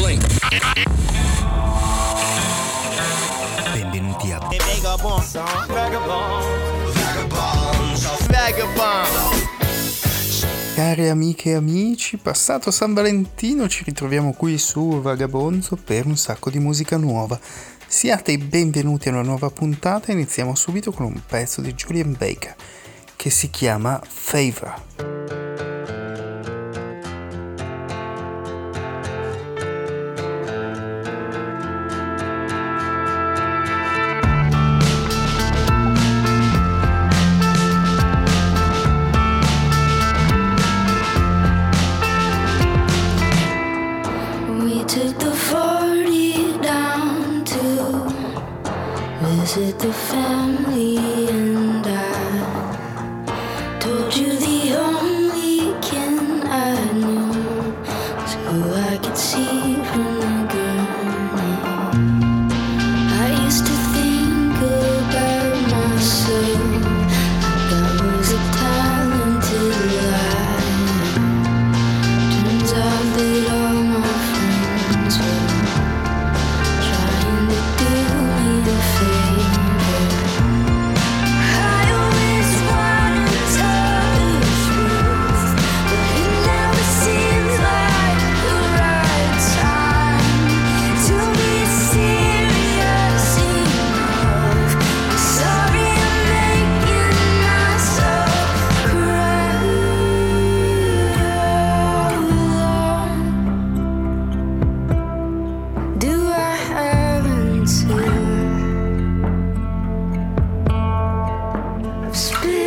Blink. Benvenuti a Cari amiche e amici, passato San Valentino ci ritroviamo qui su Vagabonzo per un sacco di musica nuova. Siate i benvenuti a una nuova puntata e iniziamo subito con un pezzo di Julian Baker che si chiama Favor. of space.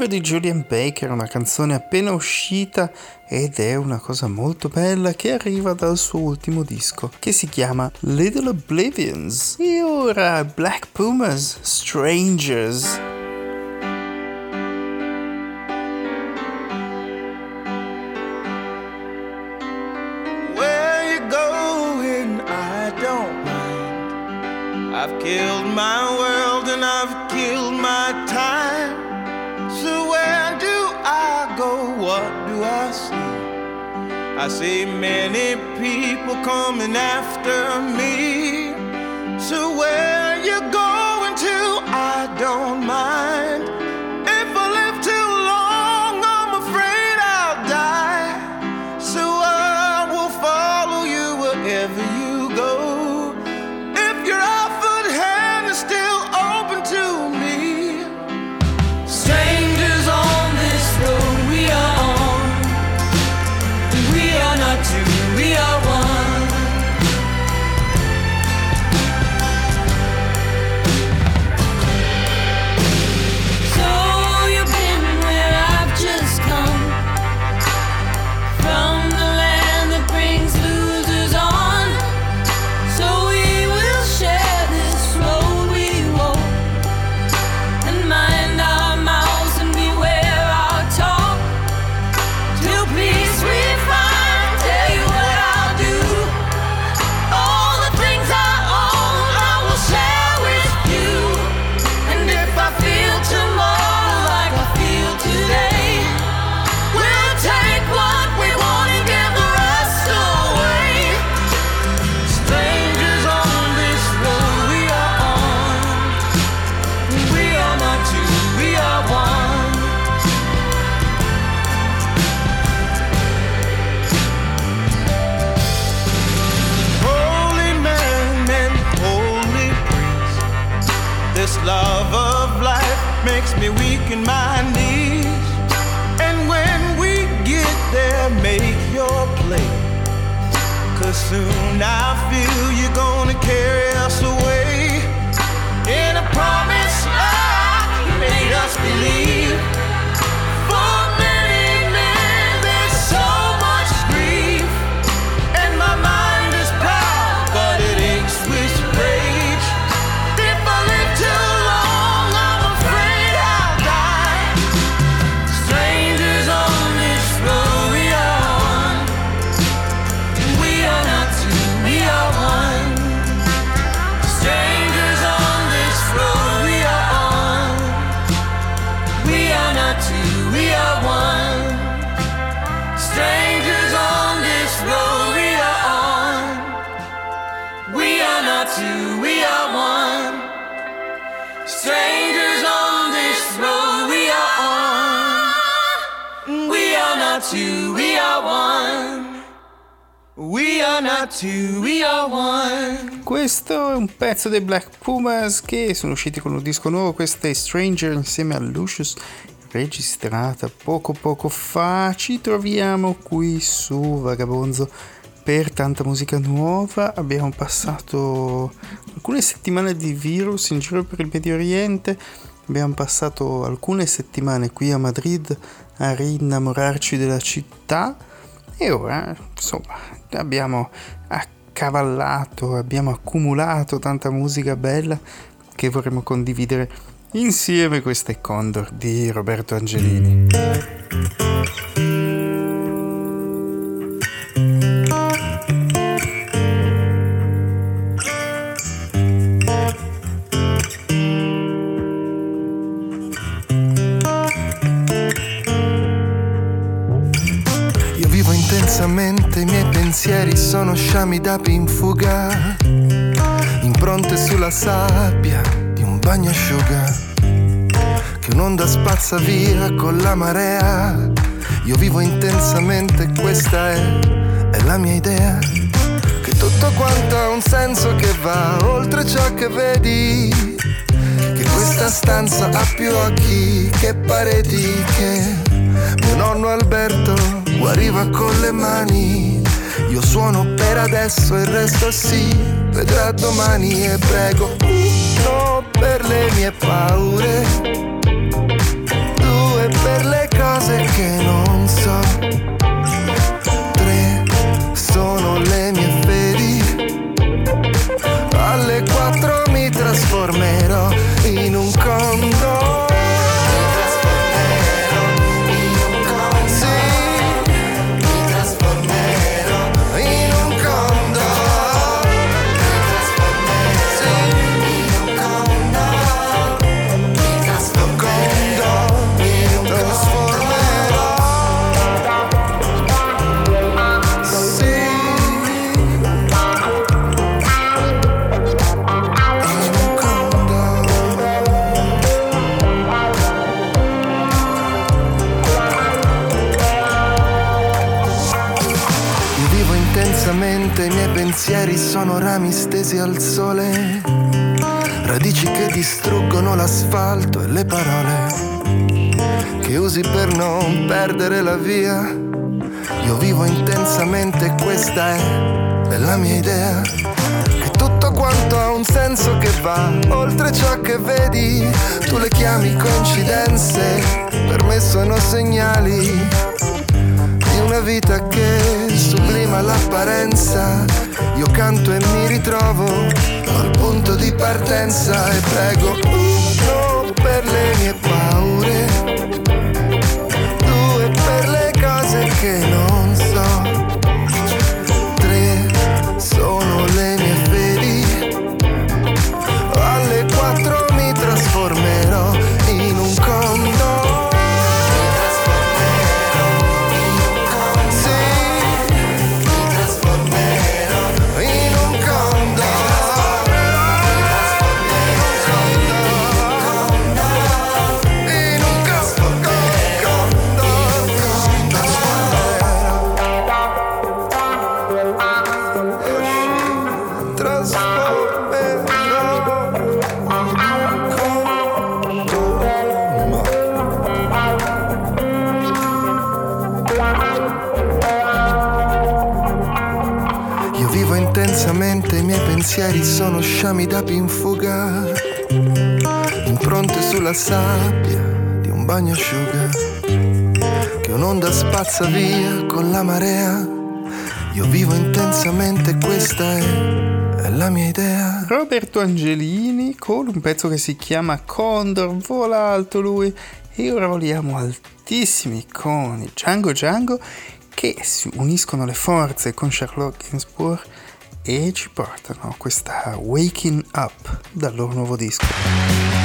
Favor di Julian Baker, una canzone appena uscita ed è una cosa molto bella che arriva dal suo ultimo disco che si chiama Little Oblivions. E ora Black Pumas, Strangers. See many people coming after me. Pezzo dei Black Pumas che sono usciti con un disco nuovo, questa è Stranger insieme a Lucius, registrata poco poco fa. Ci troviamo qui su Vagabonzo per tanta musica nuova. Abbiamo passato alcune settimane di virus in giro per il Medio Oriente. Abbiamo passato alcune settimane qui a Madrid a rinnamorarci della città e ora, insomma, abbiamo accavallato, abbiamo accumulato tanta musica bella che vorremmo condividere insieme. Questa è Condor di Roberto Angelini. Pensieri sono sciami d'api in fuga, impronte sulla sabbia di un bagnasciuga, che un'onda spazza via con la marea. Io vivo intensamente, questa è, è la mia idea, che tutto quanto ha un senso che va oltre ciò che vedi, che questa stanza ha più occhi che pareti, che mio nonno Alberto guariva con le mani. Io suono per adesso e resto si vedrà domani e prego uno per le mie paure, due cose che non so. Pensieri sono rami stesi al sole, radici che distruggono l'asfalto e le parole che usi per non perdere la via. Io vivo intensamente questa è la mia idea. Che tutto quanto ha un senso che va oltre ciò che vedi. Tu le chiami coincidenze, per me sono segnali di una vita che sublima l'apparenza. Io canto e mi ritrovo al punto di partenza e prego uno per le mie paure, due per le cose che sciami d'api in fuga, impronte sulla sabbia di un bagnasciuga, che un'onda spazza via con la marea. Io vivo intensamente, questa è, è la mia idea. Roberto Angelini con un pezzo che si chiama Condor, vola alto lui e ora voliamo altissimi con Django Django che si uniscono le forze con Charlotte Gainsbourg e ci portano questa Waking Up dal loro nuovo disco.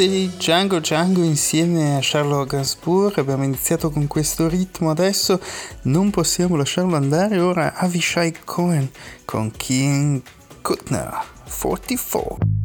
Up dei Django Django insieme a Charlotte Gainsbourg. Abbiamo iniziato con questo ritmo, adesso non possiamo lasciarlo andare. Ora Avishai Cohen con King Kutner 44.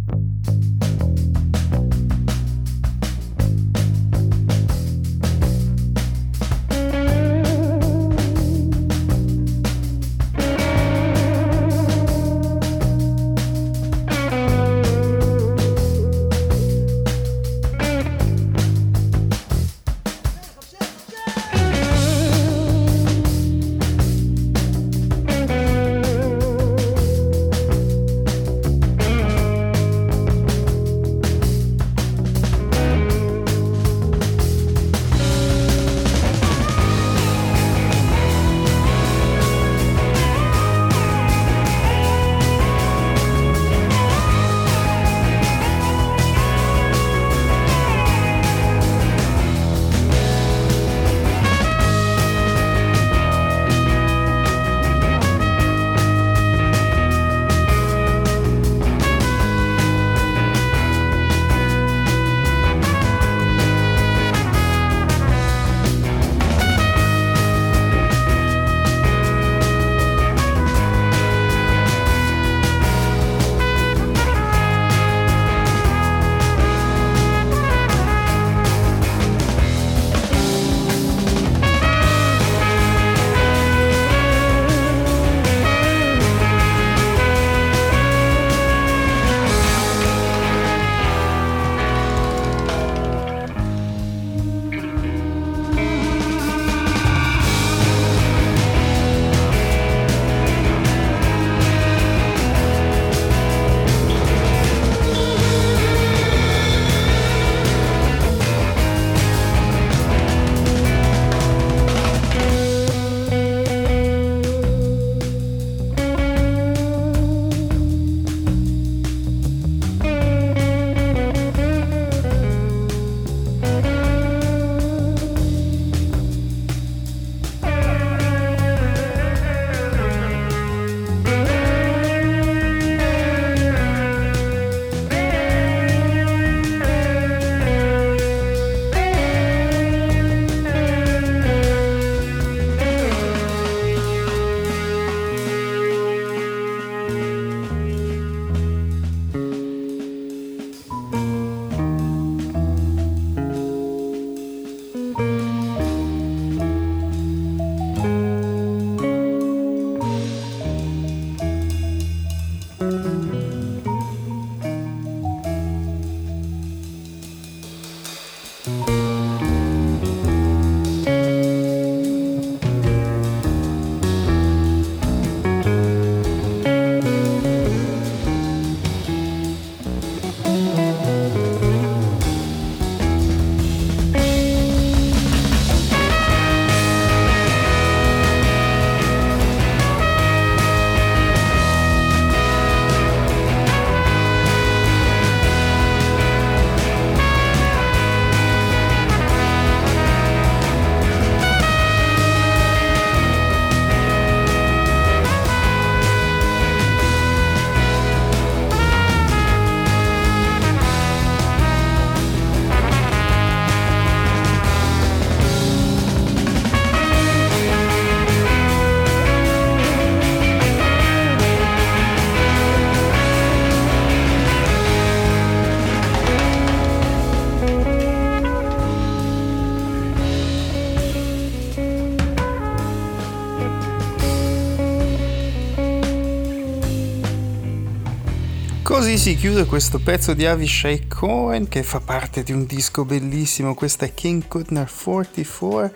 Si chiude questo pezzo di Avishai Cohen che fa parte di un disco bellissimo, questa è King Kutner 44.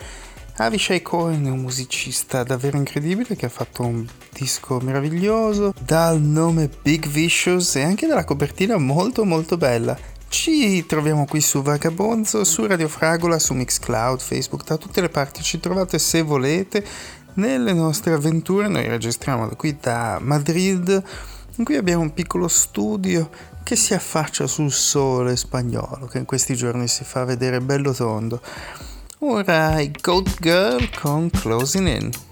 Avishai Cohen è un musicista davvero incredibile che ha fatto un disco meraviglioso dal nome Big Vicious e anche dalla copertina molto molto bella. Ci troviamo qui su Vagabonzo, su Radio Fragola, su Mixcloud, Facebook, da tutte le parti ci trovate se volete nelle nostre avventure. Noi registriamo qui da Madrid cui abbiamo un piccolo studio che si affaccia sul sole spagnolo che in questi giorni si fa vedere bello tondo. Ora i Goat Girl con Closing In.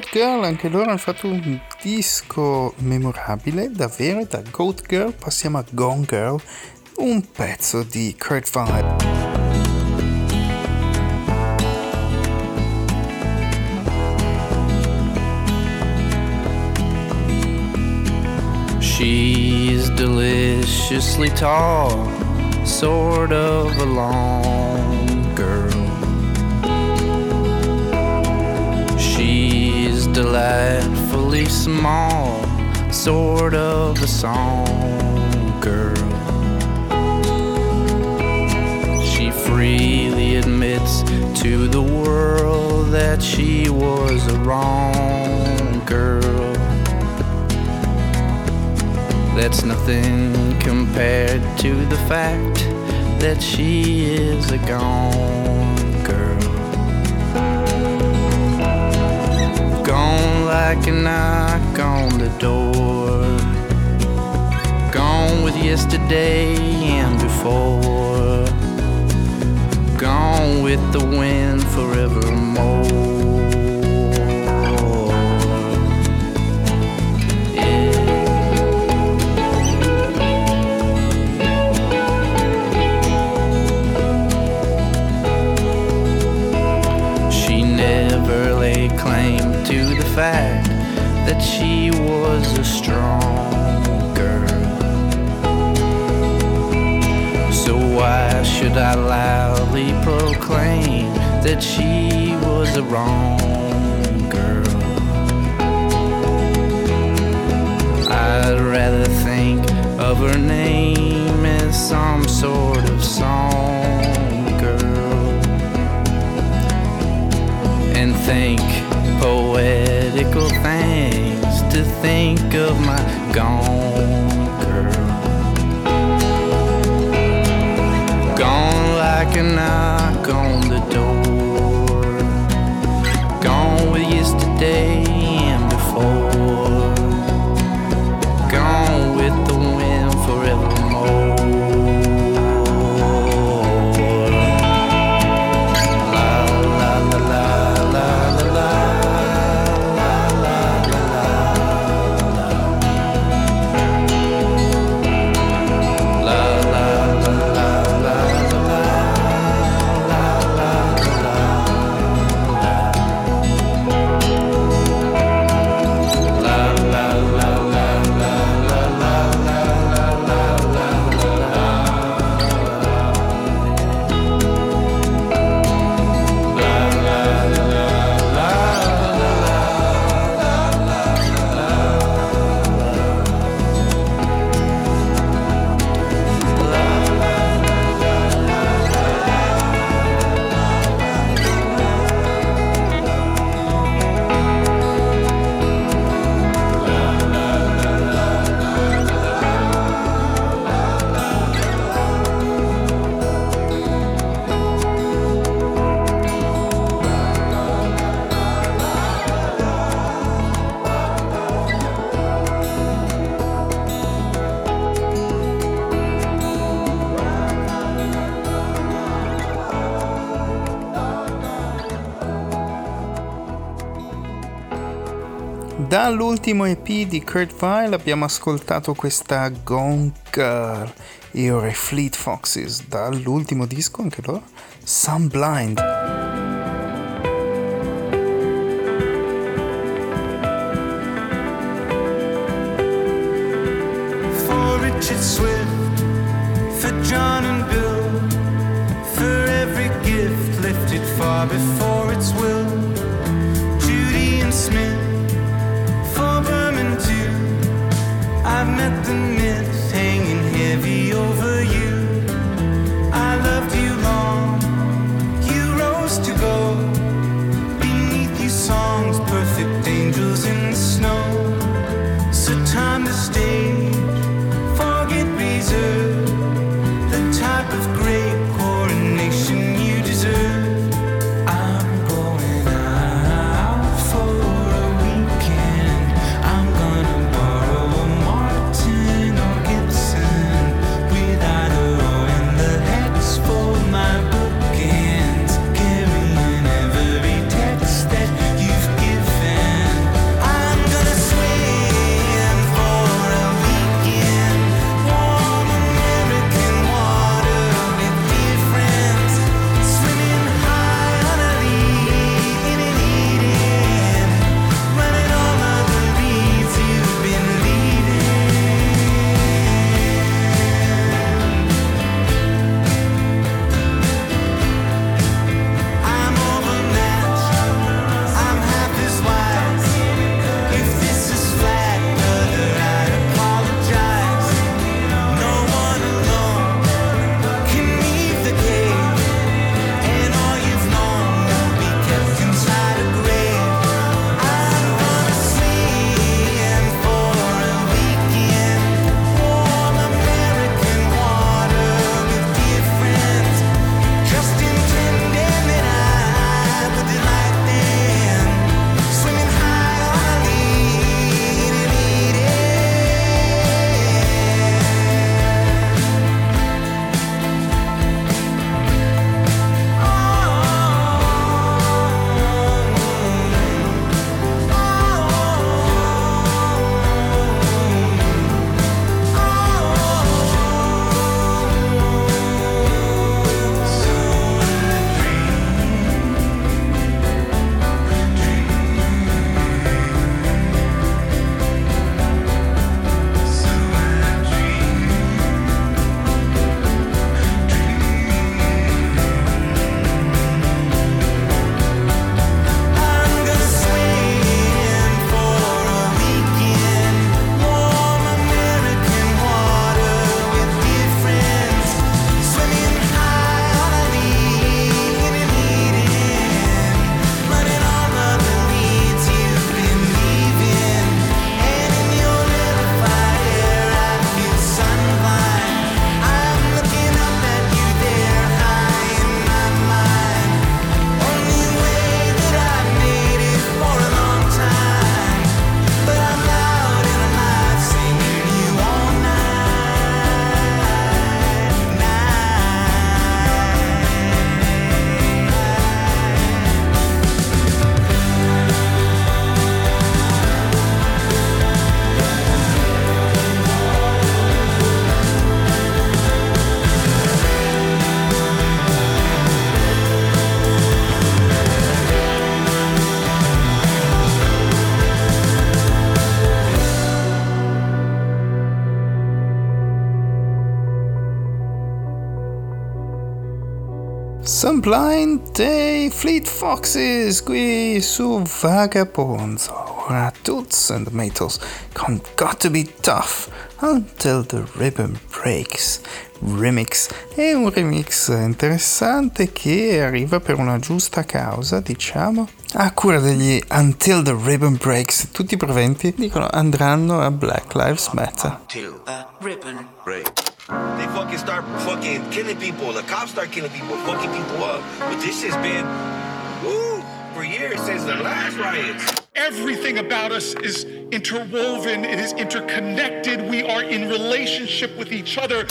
Goat Girl anche loro hanno fatto un disco memorabile, davvero, da Goat Girl passiamo a Gone Girl, un pezzo di Kurt Vile. She's deliciously tall, sort of a long delightfully small, sort of a song girl. She freely admits to the world that she was a wrong girl. That's nothing compared to the fact that she is a gone like a knock on the door. Gone with yesterday and before. Gone with the wind forevermore. Yeah. That she was a strong girl. So why should I loudly proclaim that she was a wrong girl? I'd rather think of her name as some sort of song girl and think poetical things think of my gone girl. Gone like a knock on the door. Dall'ultimo EP di Kurt Vile abbiamo ascoltato questa Gone Girl e i Fleet Foxes dall'ultimo disco anche loro Sunblind. for Richard Swift, for John and Bill, for every gift lifted far before met the Don't Blind dei Fleet Foxes qui su Vagabonzo. Ora Toots and Maytals con Got to Be Tough Until the Ribbon Breaks. Remix è un remix interessante che arriva per una giusta causa, diciamo, a cura degli Until the Ribbon Breaks. Tutti i proventi dicono andranno a Black Lives Matter. till a ribbon break. They fucking start fucking killing people. The cops start killing people, fucking people up. But this has been, woo, for years since the last riots. Everything about us is interwoven, it is interconnected. We are in relationship with each other.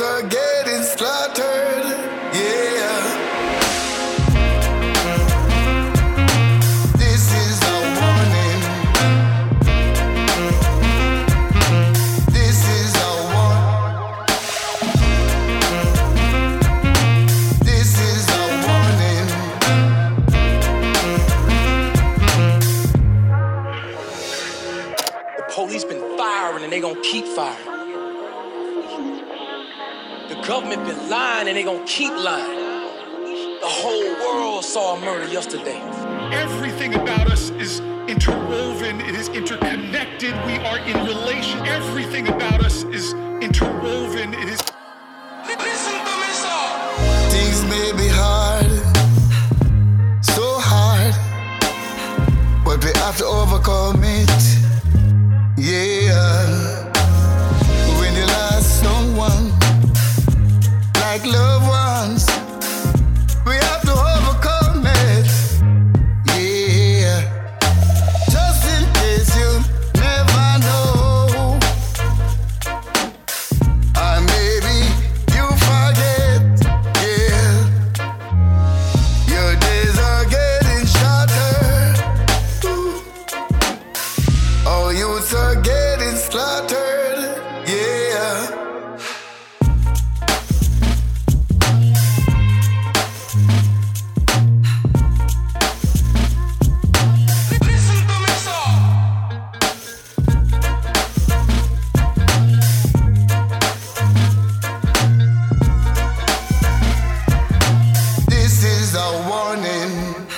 again. Lying and they gonna keep lying. The whole world saw a murder yesterday. Everything about us is interwoven, it is interconnected. We are in relation. Everything about us is interwoven, it is. Things may be hard, so hard, but we have to overcome it. Yeah. love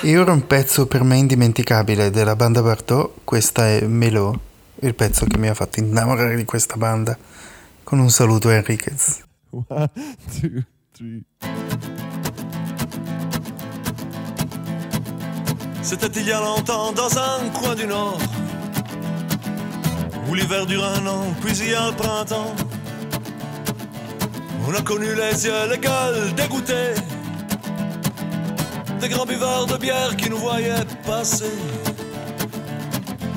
E ora un pezzo per me indimenticabile della banda Bardot, questa è Melo, il pezzo che mi ha fatto innamorare di questa banda, con un saluto a Enriquez. One, two, three. C'était il y a longtemps dans un coin du nord Où l'hiver dure un an, puis il y a le printemps On a connu les yeux, les gueules dégoûtées Des grands buveurs de bière qui nous voyaient passer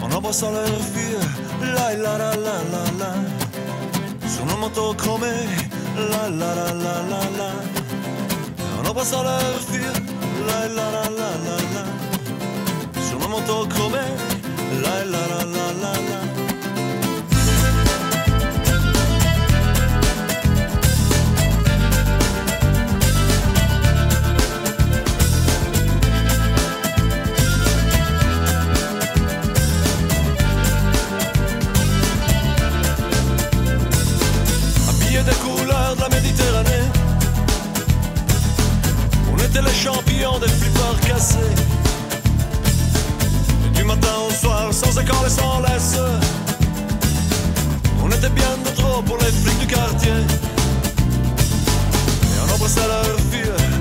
En embrassant leur vie, la la la la la la Sur nos manteaux chromés, la la la la la la En embrassant leur vie, la la la la la la sur mon manteau chromé. La la la la la la. C'était le champion des flippers cassés. Du matin au soir, sans école et sans laisse. On était bien de trop pour les flics du quartier. Et on embrassait leurs filles.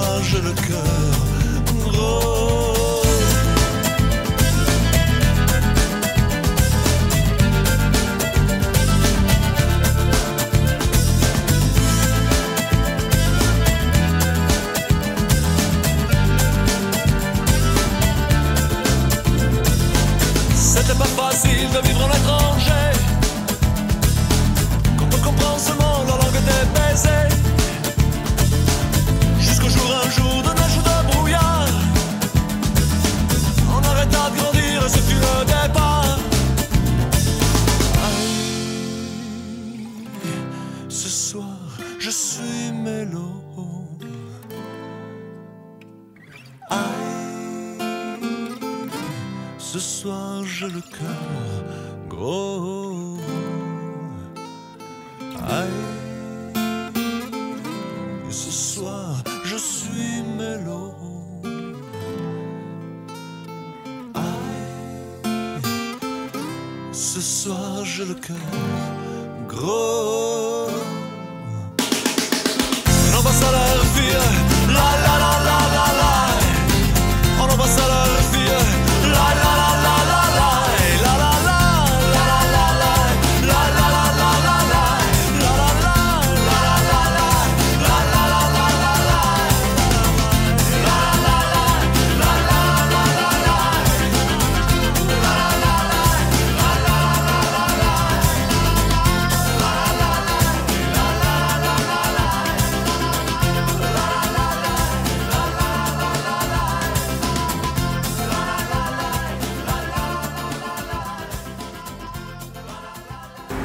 rage le cœur. Gros.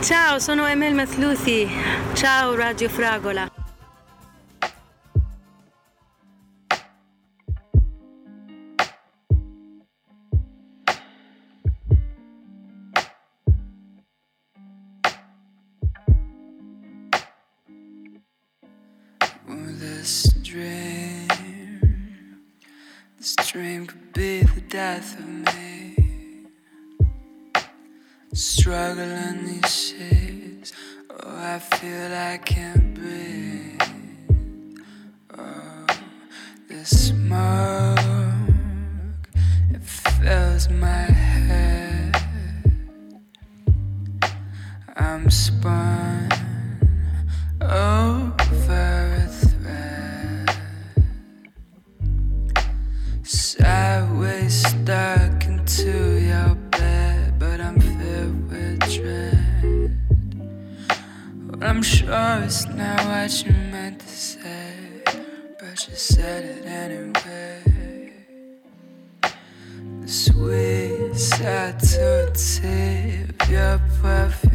Ciao, sono Emel Mathluthi. Ciao Radio Fragola. Struggling these days. Oh, I feel I can't breathe. Oh, the smoke, it fills my head. I'm spun. Oh. was not what you meant to say, but you said it anyway. The sweet saturday of your perfume.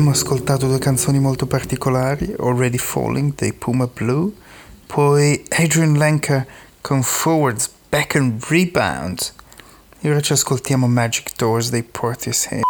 abbiamo ascoltato due canzoni molto particolari, Already Falling dei Puma Blue, poi Adrian Lenker con Forwards, Back and Rebound. E ora ci ascoltiamo Magic Doors dei Portishead.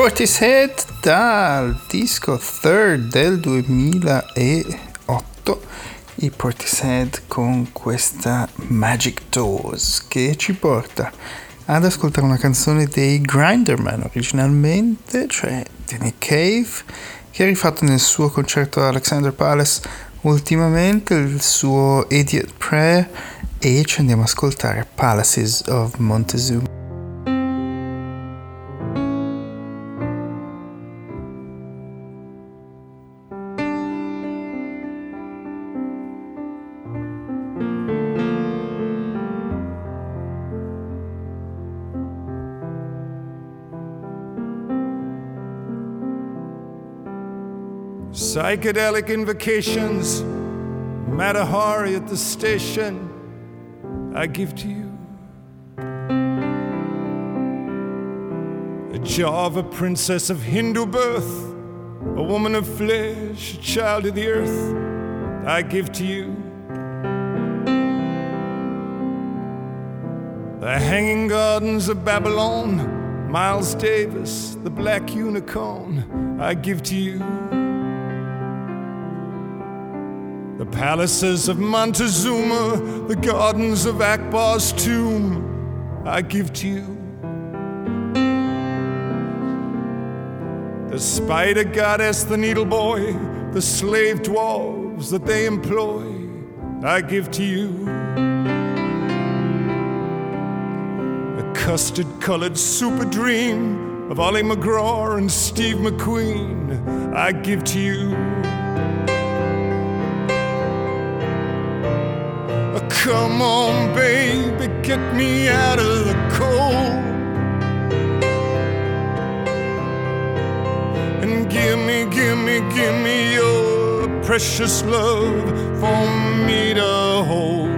Portishead dal disco Third del 2008. I Portishead con questa Magic Doors che ci porta ad ascoltare una canzone dei Grinderman originalmente, cioè Nick Cave, che ha rifatto nel suo concerto a Alexander Palace ultimamente il suo Idiot Prayer e ci andiamo ad ascoltare Palaces of Montezuma. Psychedelic invocations, Matahari at the station, I give to you. A Java princess of Hindu birth, a woman of flesh, a child of the earth, I give to you. The Hanging Gardens of Babylon, Miles Davis, the Black Unicorn, I give to you. The palaces of Montezuma, the gardens of Akbar's tomb, I give to you. The spider goddess, the needle boy, the slave dwarves that they employ, I give to you. The custard colored super dream of Ollie McGraw and Steve McQueen, I give to you. Come on, baby, get me out of the cold. And give me, give me, give me your precious love for me to hold.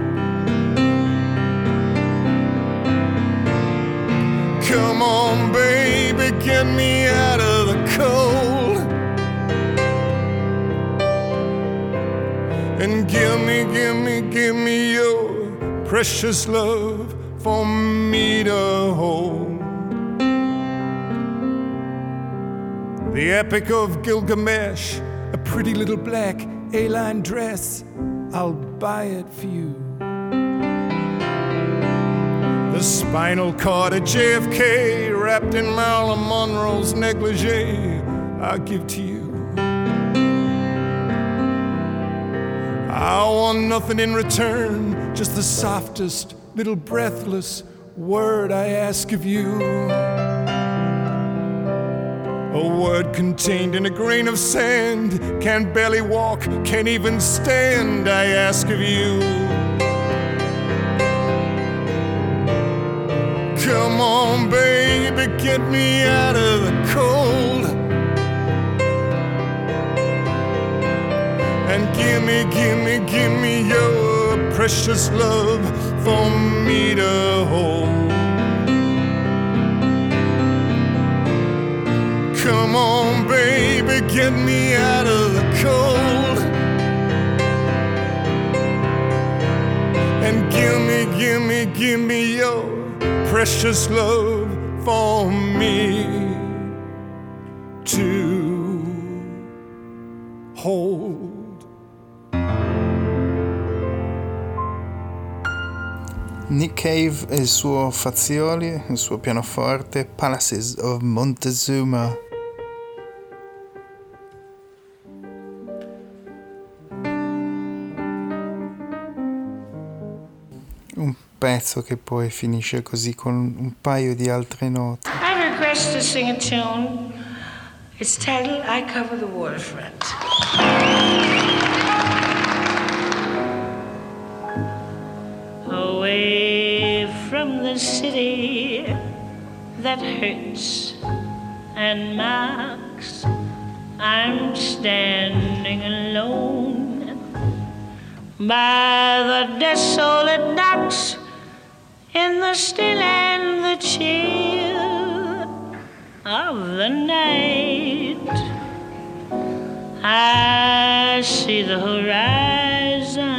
Come on, baby, get me out of And give me, give me, give me your precious love for me to hold. The Epic of Gilgamesh, a pretty little black A line dress, I'll buy it for you. The spinal cord of JFK wrapped in Marilyn Monroe's negligee, I'll give to you. I want nothing in return, just the softest, little breathless word I ask of you. A word contained in a grain of sand, can't barely walk, can't even stand, I ask of you. Come on, baby, get me out of the cold. And give me, give me, give me your precious love for me to hold. Come on, baby, get me out of the cold. And give me, give me, give me your precious love for me Nick Cave e il suo Fazioli, il suo pianoforte, Palaces of Montezuma. Un pezzo che poi finisce così con un paio di altre note. I request to sing a tune. It's titled I Cover the Waterfront. From the city that hurts and marks. I'm standing alone by the desolate docks in the still and the chill of the night. I see the horizon,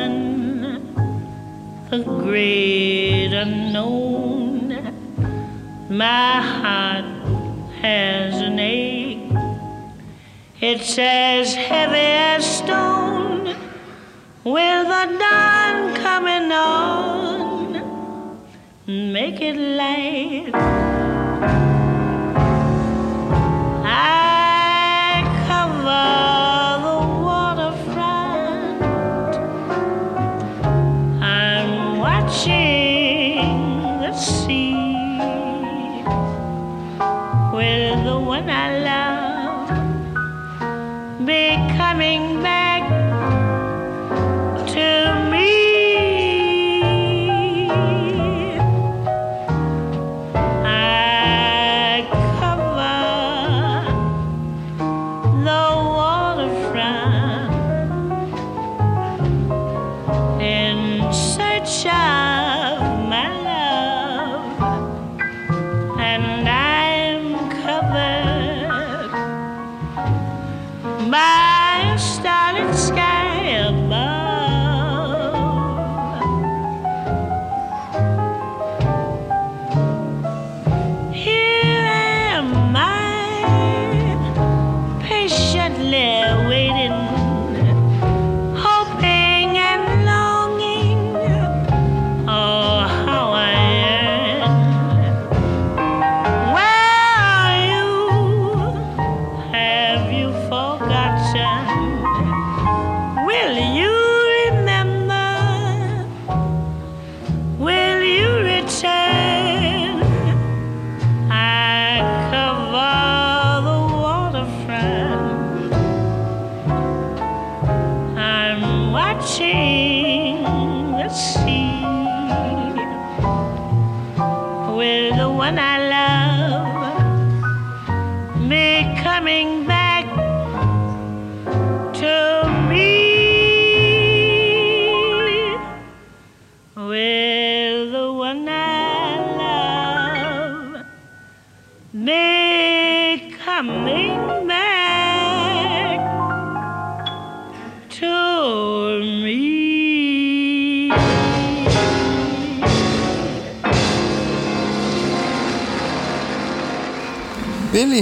the great unknown. My heart has an ache. It's as heavy as stone with the dawn coming on. Make it light.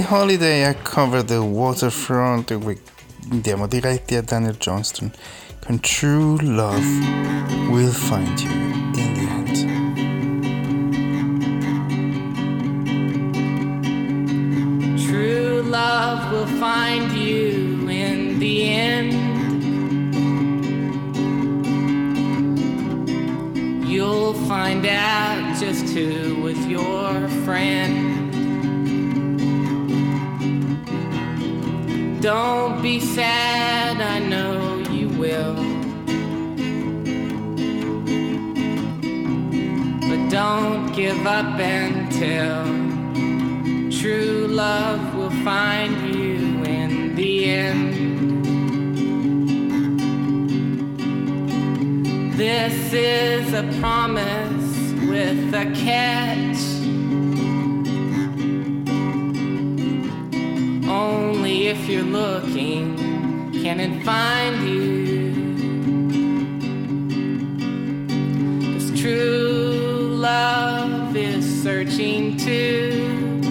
Holiday a Cover the Waterfront with andiamo diretti a Daniel Johnston. True Love Will Find You in Don't be sad, I know you will. But don't give up until true love will find you in the end. This is a promise with a catch. Only if you're looking can it find you? 'Cause true love is searching too.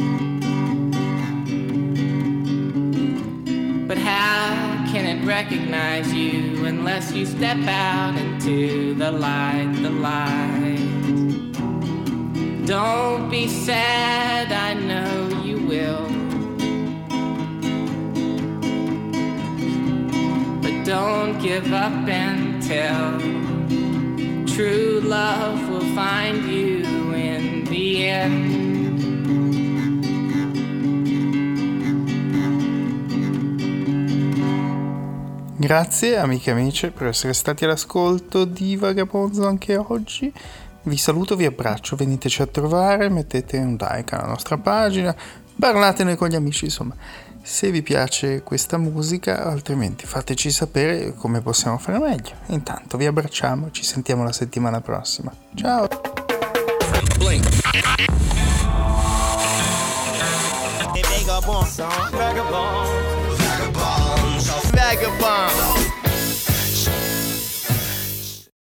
But how can it recognize you unless you step out into the light, the light? Don't be sad, I know don't give up until true love will find you in the end. Grazie amiche e amici per essere stati all'ascolto di Vagabonzo anche oggi. Vi saluto, vi abbraccio, veniteci a trovare, mettete un like alla nostra pagina, parlatene con gli amici, insomma, se vi piace questa musica, altrimenti fateci sapere come possiamo fare meglio. Intanto vi abbracciamo, ci sentiamo la settimana prossima. Ciao! Vagabond